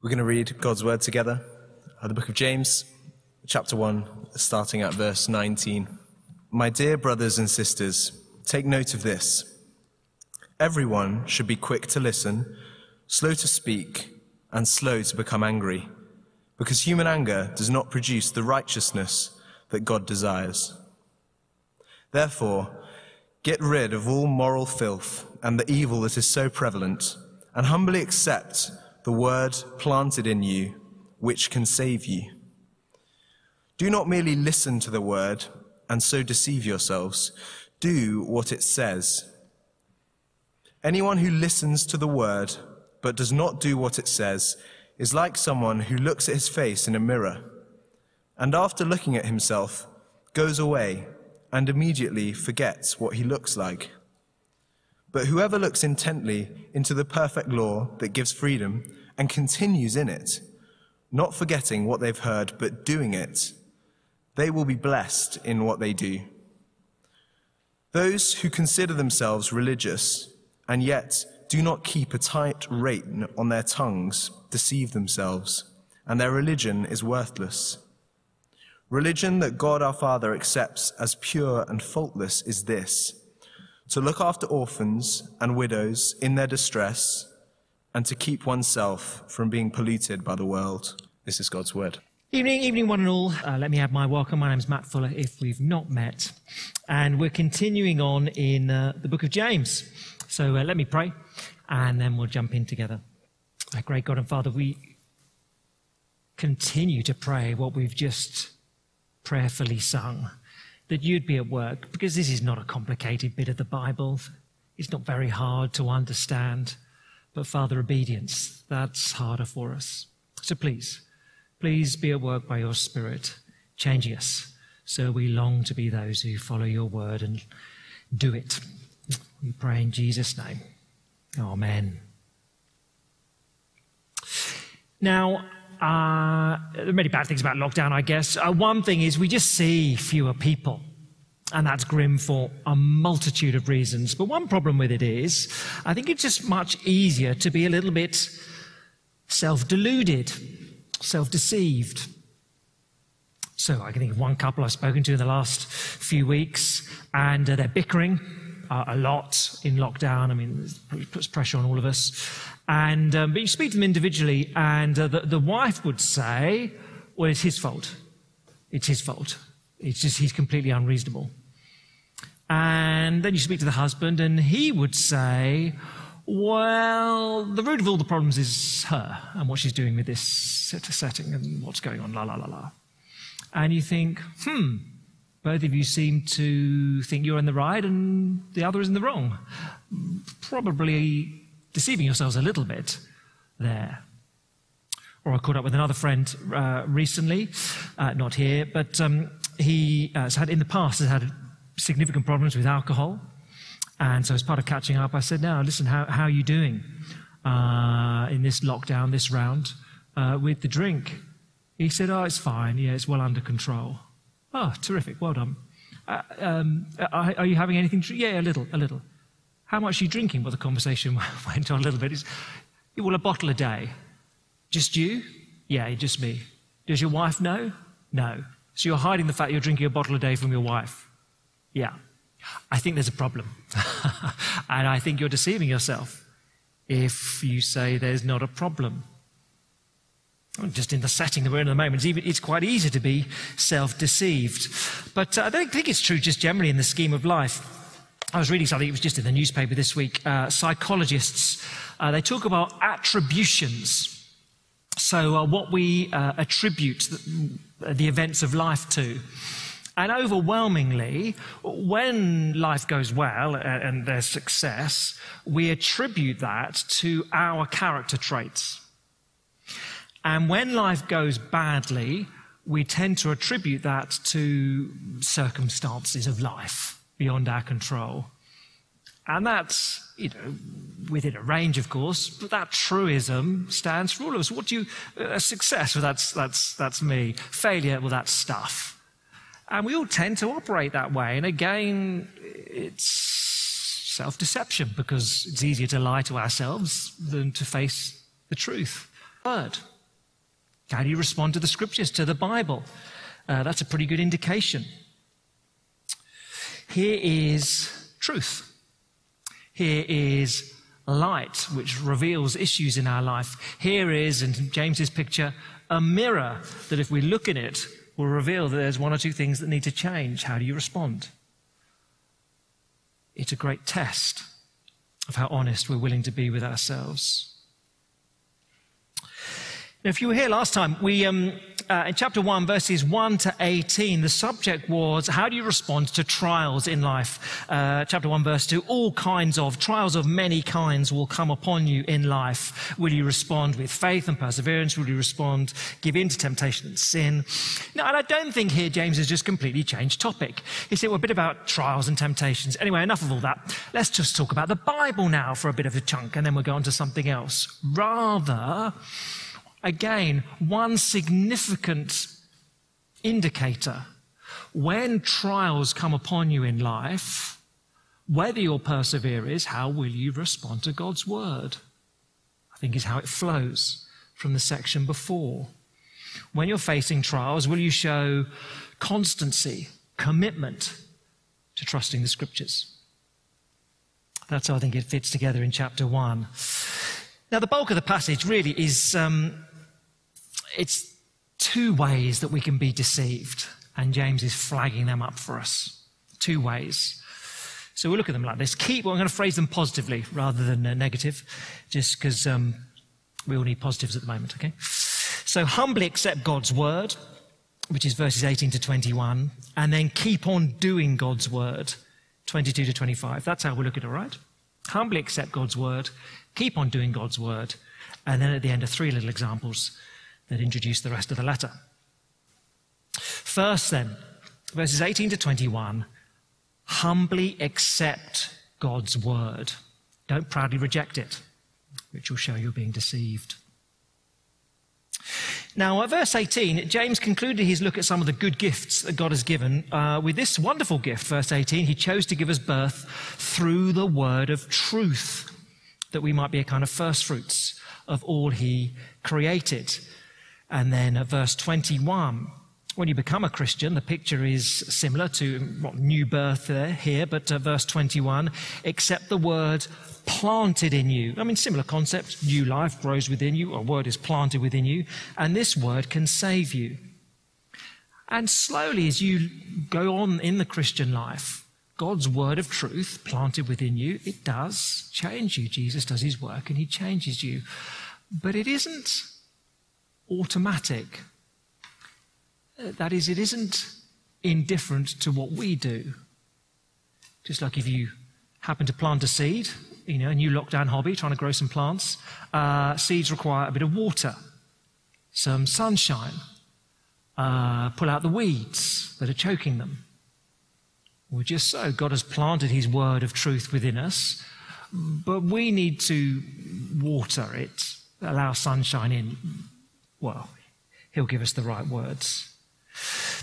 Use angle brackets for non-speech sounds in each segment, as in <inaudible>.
We're going to read God's word together. Uh, the book of James, chapter 1, starting at verse 19. My dear brothers and sisters, take note of this. Everyone should be quick to listen, slow to speak, and slow to become angry, because human anger does not produce the righteousness that God desires. Therefore, get rid of all moral filth and the evil that is so prevalent, and humbly accept the word planted in you, which can save you. Do not merely listen to the word and so deceive yourselves. Do what it says. Anyone who listens to the word but does not do what it says is like someone who looks at his face in a mirror and after looking at himself goes away and immediately forgets what he looks like. But whoever looks intently into the perfect law that gives freedom and continues in it, not forgetting what they've heard, but doing it, they will be blessed in what they do. Those who consider themselves religious and yet do not keep a tight rein on their tongues deceive themselves, and their religion is worthless. Religion that God our Father accepts as pure and faultless is this to look after orphans and widows in their distress and to keep oneself from being polluted by the world. This is God's word. Evening, evening, one and all. Uh, let me have my welcome. My name is Matt Fuller, if we've not met. And we're continuing on in uh, the book of James. So uh, let me pray, and then we'll jump in together. Our great God and Father, we continue to pray what we've just prayerfully sung that you'd be at work, because this is not a complicated bit of the Bible. It's not very hard to understand. But Father, obedience, that's harder for us. So please, please be at work by your Spirit, changing us so we long to be those who follow your word and do it. We pray in Jesus' name. Amen. Now, uh, there are many bad things about lockdown, I guess. Uh, one thing is we just see fewer people. And that's grim for a multitude of reasons. But one problem with it is, I think it's just much easier to be a little bit self deluded, self deceived. So I can think of one couple I've spoken to in the last few weeks, and uh, they're bickering uh, a lot in lockdown. I mean, it puts pressure on all of us. And um, but you speak to them individually, and uh, the, the wife would say, "Well, it's his fault. It's his fault. It's just he's completely unreasonable." And then you speak to the husband, and he would say, Well, the root of all the problems is her and what she's doing with this setting and what's going on, la, la, la, la. And you think, Hmm, both of you seem to think you're in the right and the other is in the wrong. Probably deceiving yourselves a little bit there. Or I caught up with another friend uh, recently, uh, not here, but um, he uh, has had in the past has had significant problems with alcohol. And so, as part of catching up, I said, Now, listen, how, how are you doing uh, in this lockdown, this round, uh, with the drink? He said, Oh, it's fine. Yeah, it's well under control. Oh, terrific. Well done. Um, are, are, you having anything? Yeah, a little, a little. How much are you drinking? Well, the conversation <laughs> went on a little bit. It's, well, a bottle a day. Just you? Yeah, just me. Does your wife know? No. So you're hiding the fact you're drinking a bottle a day from your wife. Yeah, I think there's a problem. <laughs> and I think you're deceiving yourself if you say there's not a problem. Just in the setting that we're in at the moment, it's quite easy to be self deceived. But uh, I don't think it's true just generally in the scheme of life. I was reading something, it was just in the newspaper this week. Uh, psychologists, uh, they talk about attributions. So, uh, what we uh, attribute the, the events of life to. And overwhelmingly, when life goes well and there's success, we attribute that to our character traits. And when life goes badly, we tend to attribute that to circumstances of life beyond our control. And that's, you know, within a range, of course, but that truism stands for all of us. What do you, uh, success, well, that's, that's, that's me. Failure, well, that's stuff. And we all tend to operate that way. And again, it's self deception because it's easier to lie to ourselves than to face the truth. word? How do you respond to the scriptures, to the Bible? Uh, that's a pretty good indication. Here is truth. Here is light, which reveals issues in our life. Here is, in James's picture, a mirror that if we look in it, will reveal that there's one or two things that need to change. How do you respond? It's a great test of how honest we're willing to be with ourselves. If you were here last time, we, um, uh, in chapter 1, verses 1 to 18, the subject was how do you respond to trials in life? Uh, chapter 1, verse 2, all kinds of trials of many kinds will come upon you in life. Will you respond with faith and perseverance? Will you respond, give in to temptation and sin? Now, and I don't think here James has just completely changed topic. He said, well, a bit about trials and temptations. Anyway, enough of all that. Let's just talk about the Bible now for a bit of a chunk, and then we'll go on to something else. Rather, Again, one significant indicator when trials come upon you in life, whether you'll persevere is how will you respond to God's word? I think is how it flows from the section before. When you're facing trials, will you show constancy, commitment to trusting the scriptures? That's how I think it fits together in chapter one. Now, the bulk of the passage really is um, it's two ways that we can be deceived, and James is flagging them up for us. Two ways. So we'll look at them like this. Keep, well, I'm going to phrase them positively rather than uh, negative, just because um, we all need positives at the moment, okay? So humbly accept God's word, which is verses 18 to 21, and then keep on doing God's word, 22 to 25. That's how we look at it, all right? Humbly accept God's word, keep on doing God's word, and then at the end are three little examples that introduce the rest of the letter. First, then, verses 18 to 21 humbly accept God's word. Don't proudly reject it, which will show you're being deceived. Now, at verse 18, James concluded his look at some of the good gifts that God has given uh, with this wonderful gift. Verse 18, he chose to give us birth through the word of truth, that we might be a kind of first fruits of all he created. And then at verse 21, when you become a Christian, the picture is similar to what new birth there here, but uh, verse 21, except the word planted in you. I mean, similar concept. New life grows within you, a word is planted within you, and this word can save you. And slowly, as you go on in the Christian life, God's word of truth planted within you, it does change you. Jesus does his work and he changes you. But it isn't automatic. That is, it isn't indifferent to what we do. Just like if you happen to plant a seed, you know, a new lockdown hobby, trying to grow some plants, uh, seeds require a bit of water, some sunshine, uh, pull out the weeds that are choking them. Well, just so, God has planted His word of truth within us, but we need to water it, allow sunshine in, well, he'll give us the right words.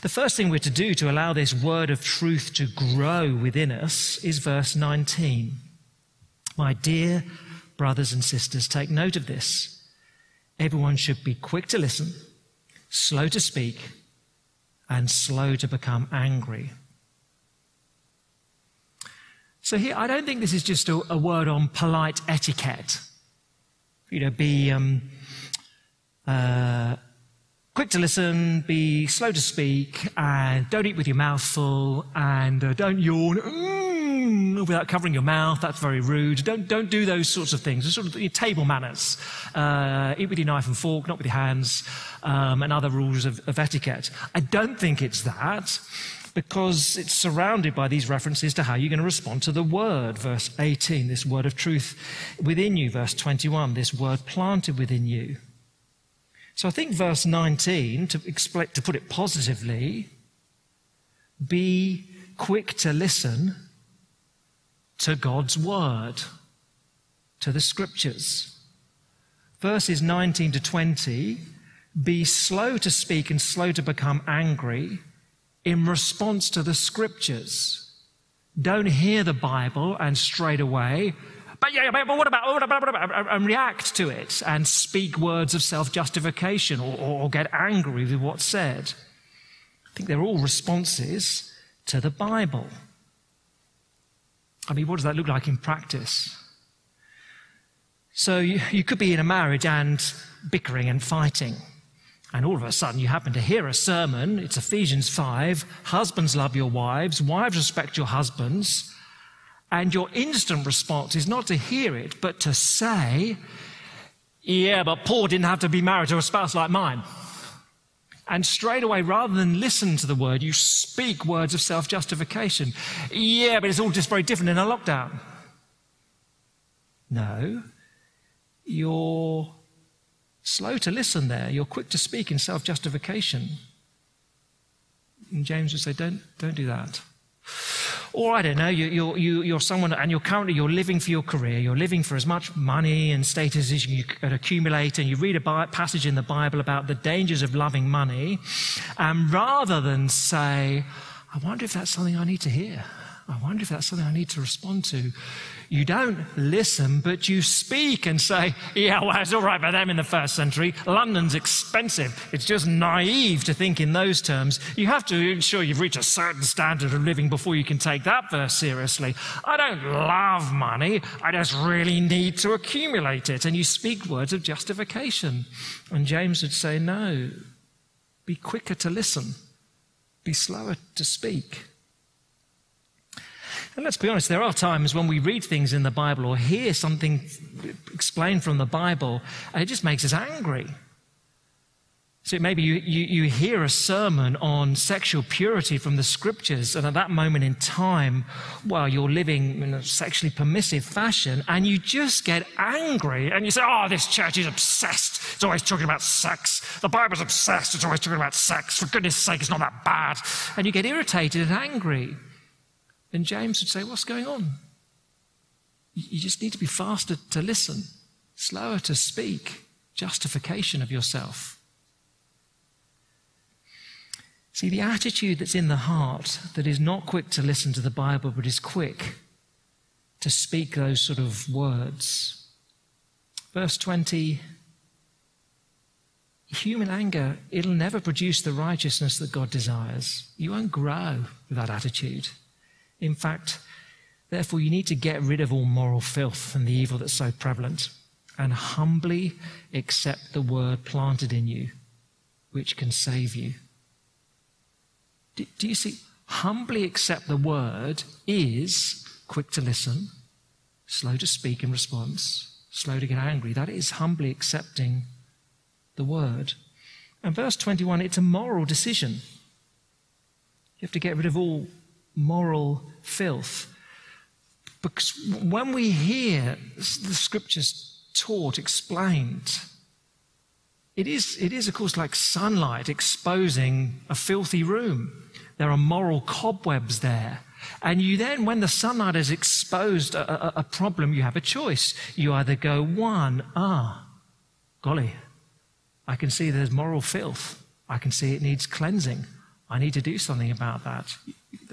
The first thing we're to do to allow this word of truth to grow within us is verse 19. My dear brothers and sisters, take note of this. Everyone should be quick to listen, slow to speak, and slow to become angry. So, here, I don't think this is just a, a word on polite etiquette. You know, be um, uh, quick to listen, be slow to speak, and don't eat with your mouth full, and uh, don't yawn mm, without covering your mouth. That's very rude. Don't, don't do those sorts of things. It's sort of table manners. Uh, eat with your knife and fork, not with your hands, um, and other rules of, of etiquette. I don't think it's that because it's surrounded by these references to how you're going to respond to the word. Verse 18, this word of truth within you. Verse 21, this word planted within you. So I think verse 19, to, explain, to put it positively, be quick to listen to God's word, to the scriptures. Verses 19 to 20, be slow to speak and slow to become angry in response to the scriptures. Don't hear the Bible and straight away But yeah, but what about, what about, what about uh, and react to it and speak words of self justification or, or get angry with what's said? I think they're all responses to the Bible. I mean, what does that look like in practice? So you, you could be in a marriage and bickering and fighting. And all of a sudden, you happen to hear a sermon. It's Ephesians 5. Husbands love your wives, wives respect your husbands. And your instant response is not to hear it, but to say, Yeah, but Paul didn't have to be married to a spouse like mine. And straight away, rather than listen to the word, you speak words of self justification. Yeah, but it's all just very different in a lockdown. No, you're slow to listen there. You're quick to speak in self justification. And James would say, don't, don't do that. Or I don't know, you, you're, you, you're someone and you're currently you're living for your career. You're living for as much money and status as you can accumulate. And you read a passage in the Bible about the dangers of loving money. And rather than say, I wonder if that's something I need to hear. I wonder if that's something I need to respond to. You don't listen, but you speak and say, yeah, well, it's all right for them in the first century. London's expensive. It's just naive to think in those terms. You have to ensure you've reached a certain standard of living before you can take that verse seriously. I don't love money. I just really need to accumulate it. And you speak words of justification. And James would say, no, be quicker to listen, be slower to speak. And let's be honest, there are times when we read things in the Bible or hear something explained from the Bible, and it just makes us angry. So maybe you, you, you, hear a sermon on sexual purity from the scriptures, and at that moment in time, well, you're living in a sexually permissive fashion, and you just get angry, and you say, Oh, this church is obsessed. It's always talking about sex. The Bible's obsessed. It's always talking about sex. For goodness sake, it's not that bad. And you get irritated and angry. And James would say, What's going on? You just need to be faster to listen, slower to speak, justification of yourself. See, the attitude that's in the heart that is not quick to listen to the Bible, but is quick to speak those sort of words. Verse 20 Human anger, it'll never produce the righteousness that God desires. You won't grow with that attitude. In fact, therefore, you need to get rid of all moral filth and the evil that's so prevalent and humbly accept the word planted in you, which can save you. Do, do you see? Humbly accept the word is quick to listen, slow to speak in response, slow to get angry. That is humbly accepting the word. And verse 21, it's a moral decision. You have to get rid of all moral filth. Because when we hear the scriptures taught, explained, it is, it is, of course, like sunlight exposing a filthy room. There are moral cobwebs there. And you then, when the sunlight has exposed a, a, a problem, you have a choice. You either go, one, ah, golly, I can see there's moral filth. I can see it needs cleansing. I need to do something about that.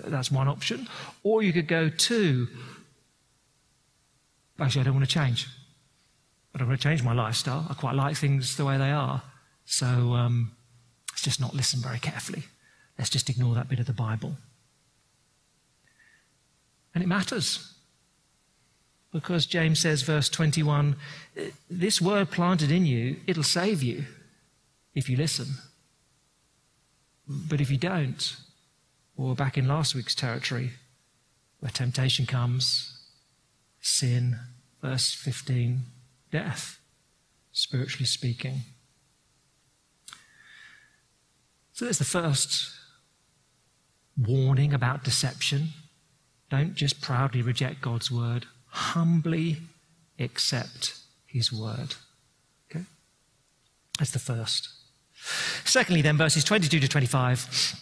That's one option. Or you could go to, actually, I don't want to change. I don't want to change my lifestyle. I quite like things the way they are. So um, let's just not listen very carefully. Let's just ignore that bit of the Bible. And it matters. Because James says, verse 21, this word planted in you, it'll save you if you listen. But if you don't, or back in last week's territory, where temptation comes, sin, verse 15, death, spiritually speaking. So there's the first warning about deception. Don't just proudly reject God's word, humbly accept his word. Okay? That's the first. Secondly, then, verses 22 to 25.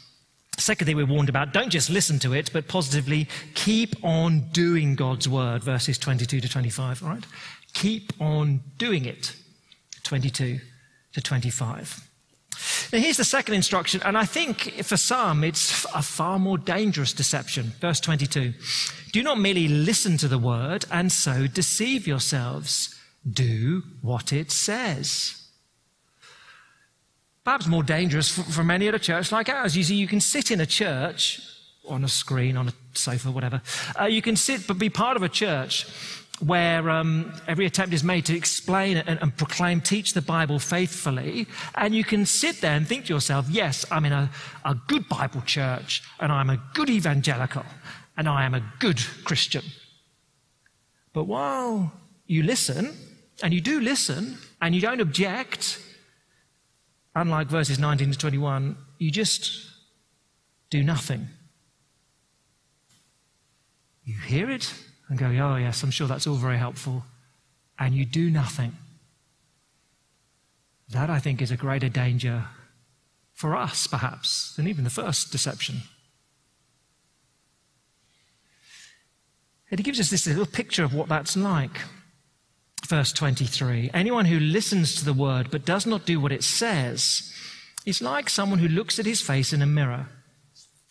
Second thing we're warned about, don't just listen to it, but positively keep on doing God's word, verses 22 to 25, all right? Keep on doing it, 22 to 25. Now, here's the second instruction, and I think for some it's a far more dangerous deception. Verse 22 Do not merely listen to the word and so deceive yourselves, do what it says. Perhaps more dangerous for, for many at a church like ours. You see, you can sit in a church on a screen, on a sofa, whatever. Uh, you can sit but be part of a church where um, every attempt is made to explain and, and, proclaim, teach the Bible faithfully. And you can sit there and think to yourself, yes, I'm in a, a good Bible church and I'm a good evangelical and I am a good Christian. But while you listen, and you do listen, and you don't object, unlike verses 19 to 21, you just do nothing. You hear it and go, oh, yes, I'm sure that's all very helpful, and you do nothing. That, I think, is a greater danger for us, perhaps, than even the first deception. And he gives us this little picture of what that's like. Verse 23 Anyone who listens to the word but does not do what it says is like someone who looks at his face in a mirror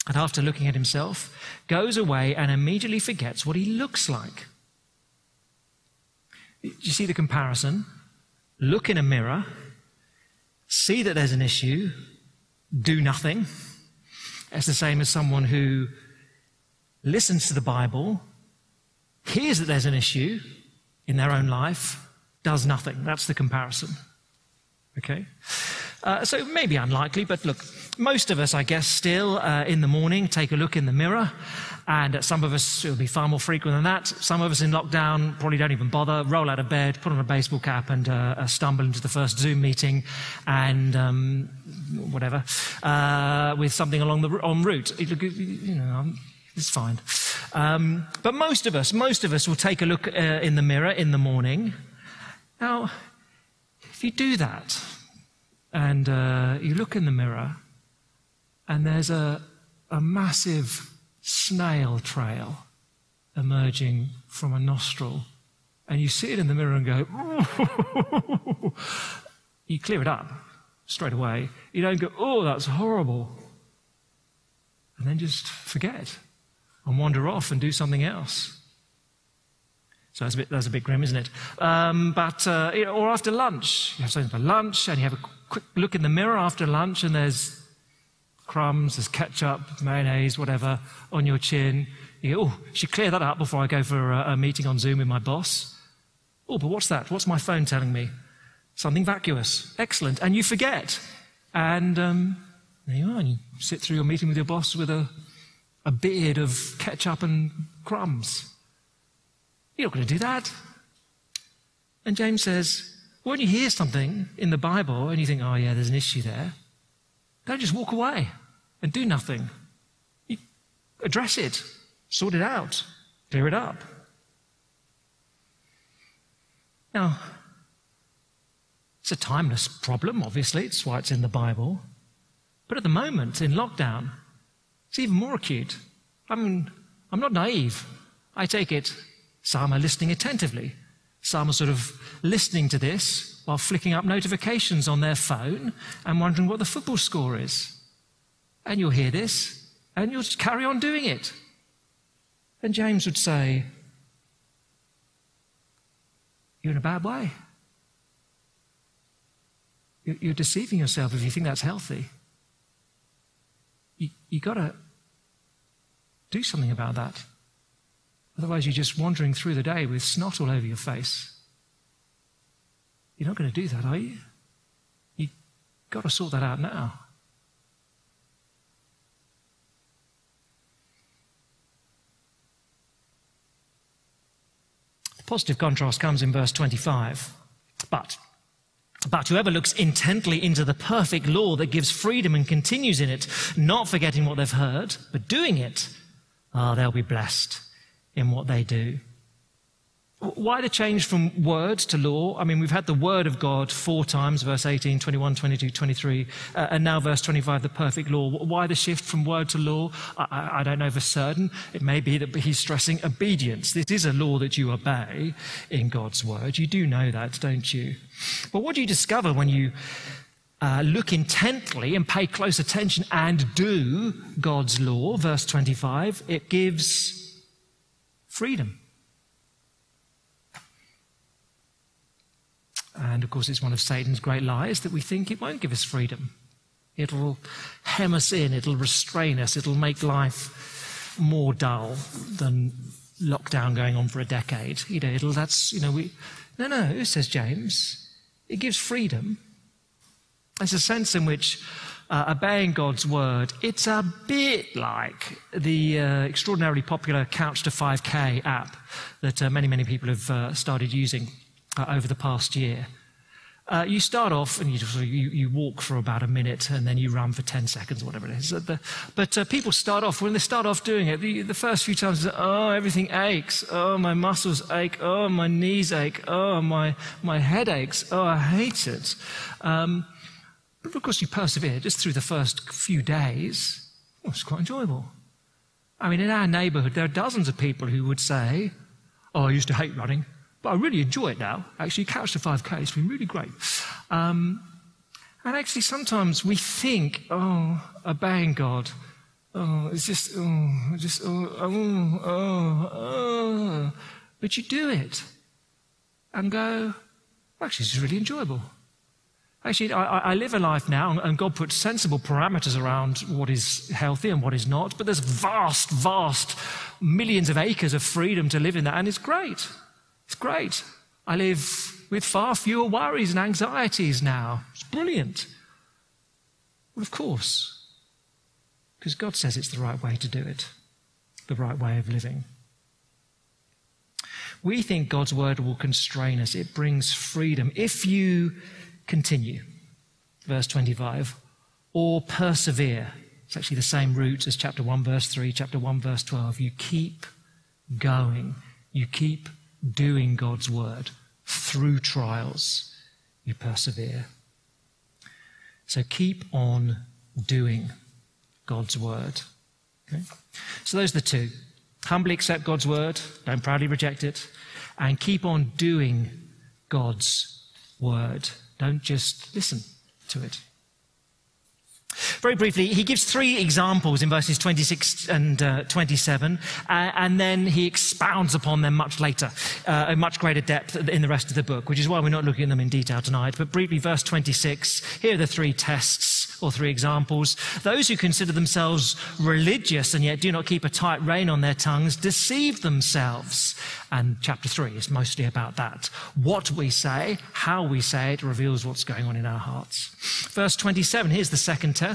and after looking at himself, goes away and immediately forgets what he looks like. Do you see the comparison? Look in a mirror, see that there's an issue, do nothing. It's the same as someone who listens to the Bible, hears that there's an issue in their own life, does nothing. That's the comparison. Okay? Uh, so maybe unlikely, but look, most of us, I guess, still uh, in the morning take a look in the mirror, and some of us it'll be far more frequent than that. Some of us in lockdown probably don't even bother, roll out of bed, put on a baseball cap, and uh, uh stumble into the first Zoom meeting, and um, whatever, uh, with something along the en route. You know, it's fine. Um, but most of us, most of us will take a look uh, in the mirror in the morning. Now, if you do that, and uh, you look in the mirror, and there's a, a massive snail trail emerging from a nostril. And you see it in the mirror and go, <laughs> you clear it up straight away. You don't go, oh, that's horrible. And then just forget and wander off and do something else. So that's a bit, that's a bit grim, isn't it? Um, but, uh, or after lunch, you have something for lunch and you have a quick look in the mirror after lunch and there's crumbs, there's ketchup, mayonnaise, whatever on your chin. You go, oh, should clear that up before I go for a, a meeting on Zoom with my boss. Oh, but what's that? What's my phone telling me? Something vacuous. Excellent. And you forget. And um, there you are. And you sit through your meeting with your boss with a, a beard of ketchup and crumbs. You're not going to do that. And James says, when you hear something in the Bible and you think, oh, yeah, there's an issue there, don't just walk away and do nothing. You address it, sort it out, clear it up. Now, it's a timeless problem, obviously. It's why it's in the Bible. But at the moment, in lockdown, it's even more acute. I mean, I'm not naive. I take it some are listening attentively. Some are sort of listening to this while flicking up notifications on their phone and wondering what the football score is. And you'll hear this and you'll just carry on doing it. And James would say, You're in a bad way. You're deceiving yourself if you think that's healthy. You, you've got to do something about that. Otherwise, you're just wandering through the day with snot all over your face. You're not going to do that, are you? You've got to sort that out now. The positive contrast comes in verse 25. But but whoever looks intently into the perfect law that gives freedom and continues in it, not forgetting what they've heard, but doing it, ah, they'll be blessed in what they do. Why the change from word to law? I mean, we've had the word of God four times, verse 18, 21, 22, 23, uh, and now verse 25, the perfect law. Why the shift from word to law? I, I, don't know for certain. It may be that he's stressing obedience. This is a law that you obey in God's word. You do know that, don't you? But what do you discover when you uh, look intently and pay close attention and do God's law, verse 25, it gives freedom. And of course, it's one of Satan's great lies that we think it won't give us freedom. It'll hem us in, it'll restrain us, it'll make life more dull than lockdown going on for a decade. You know, it'll, that's, you know, we, no, no, says James, it gives freedom. There's a sense in which uh, obeying God's word, it's a bit like the uh, extraordinarily popular Couch to 5K app that uh, many, many people have uh, started using uh, over the past year. Uh, you start off and you, you, you, walk for about a minute and then you run for 10 seconds, or whatever it is. But uh, people start off, when they start off doing it, the, the first few times, oh, everything aches. Oh, my muscles ache. Oh, my knees ache. Oh, my, my head aches. Oh, I hate it. Um, but of course, you persevere just through the first few days. Well, it's quite enjoyable. I mean, in our neighborhood, there are dozens of people who would say, Oh, I used to hate running. But I really enjoy it now. Actually, Couch to 5K has been really great. Um, and actually, sometimes we think, oh, obeying God, oh, it's just, oh, just, oh, oh, oh, oh. But you do it and go, actually, this is really enjoyable. Actually, I, I, live a life now, and God puts sensible parameters around what is healthy and what is not, but there's vast, vast millions of acres of freedom to live in that, and it's great. It's great. I live with far fewer worries and anxieties now. It's brilliant. Well, of course, because God says it's the right way to do it, the right way of living. We think God's word will constrain us, it brings freedom. If you continue, verse 25, or persevere, it's actually the same root as chapter 1, verse 3, chapter 1, verse 12. You keep going, you keep doing God's word through trials, you persevere. So keep on doing God's word. Okay? So those are the two. Humbly accept God's word, don't proudly reject it, and keep on doing God's word. Don't just listen to it. Very briefly, he gives three examples in verses 26 and uh, 27, uh, and then he expounds upon them much later, uh, in much greater depth in the rest of the book, which is why we're not looking at them in detail tonight. But briefly, verse 26, here are the three tests or three examples. Those who consider themselves religious and yet do not keep a tight rein on their tongues deceive themselves. And chapter three is mostly about that. What we say, how we say it, reveals what's going on in our hearts. Verse 27, here's the second test.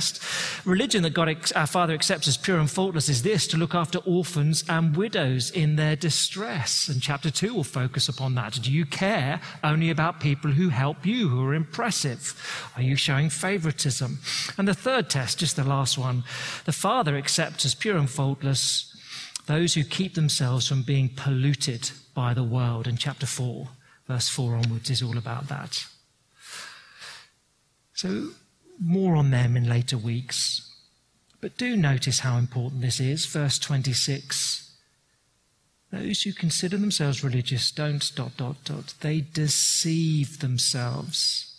Religion that God, our Father, accepts as pure and faultless is this to look after orphans and widows in their distress. And chapter two will focus upon that. Do you care only about people who help you, who are impressive? Are you showing favoritism? And the third test, just the last one, the Father accepts as pure and faultless those who keep themselves from being polluted by the world. And chapter 4, verse 4 onwards, is all about that. So, more on them in later weeks. But do notice how important this is. Verse 26 Those who consider themselves religious don't dot, dot, dot. They deceive themselves.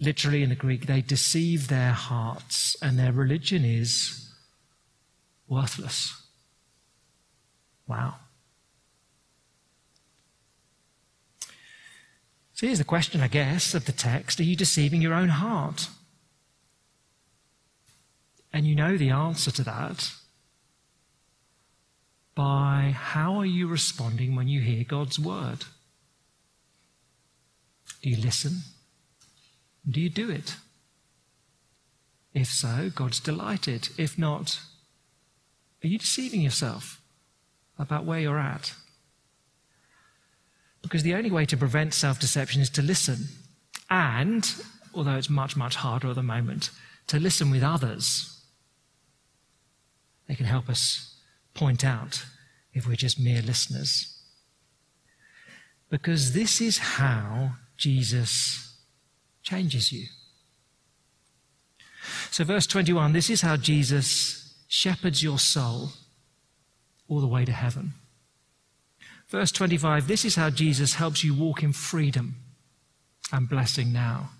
Literally in the Greek, they deceive their hearts, and their religion is worthless. Wow. So here's the question, I guess, of the text Are you deceiving your own heart? And you know the answer to that by how are you responding when you hear God's word? Do you listen? Do you do it? If so, God's delighted. If not, are you deceiving yourself about where you're at? Because the only way to prevent self deception is to listen. And, although it's much, much harder at the moment, to listen with others. They can help us point out if we're just mere listeners. Because this is how Jesus changes you. So, verse 21 this is how Jesus shepherds your soul all the way to heaven. Verse 25 this is how Jesus helps you walk in freedom and blessing now.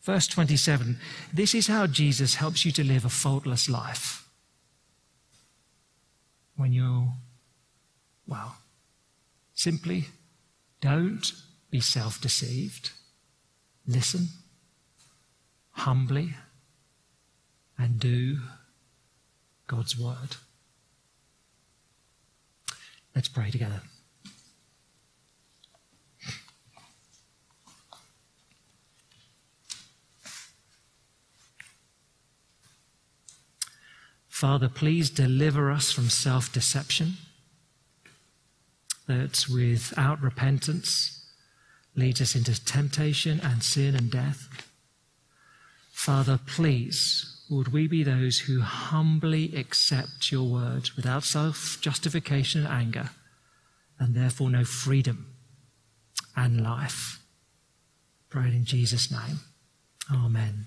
Verse 27 this is how Jesus helps you to live a faultless life. When you, well, simply don't be self deceived. Listen humbly and do God's word. Let's pray together. Father, please deliver us from self deception that without repentance leads us into temptation and sin and death. Father, please, would we be those who humbly accept your word without self justification and anger, and therefore know freedom and life? Pray in Jesus' name. Amen.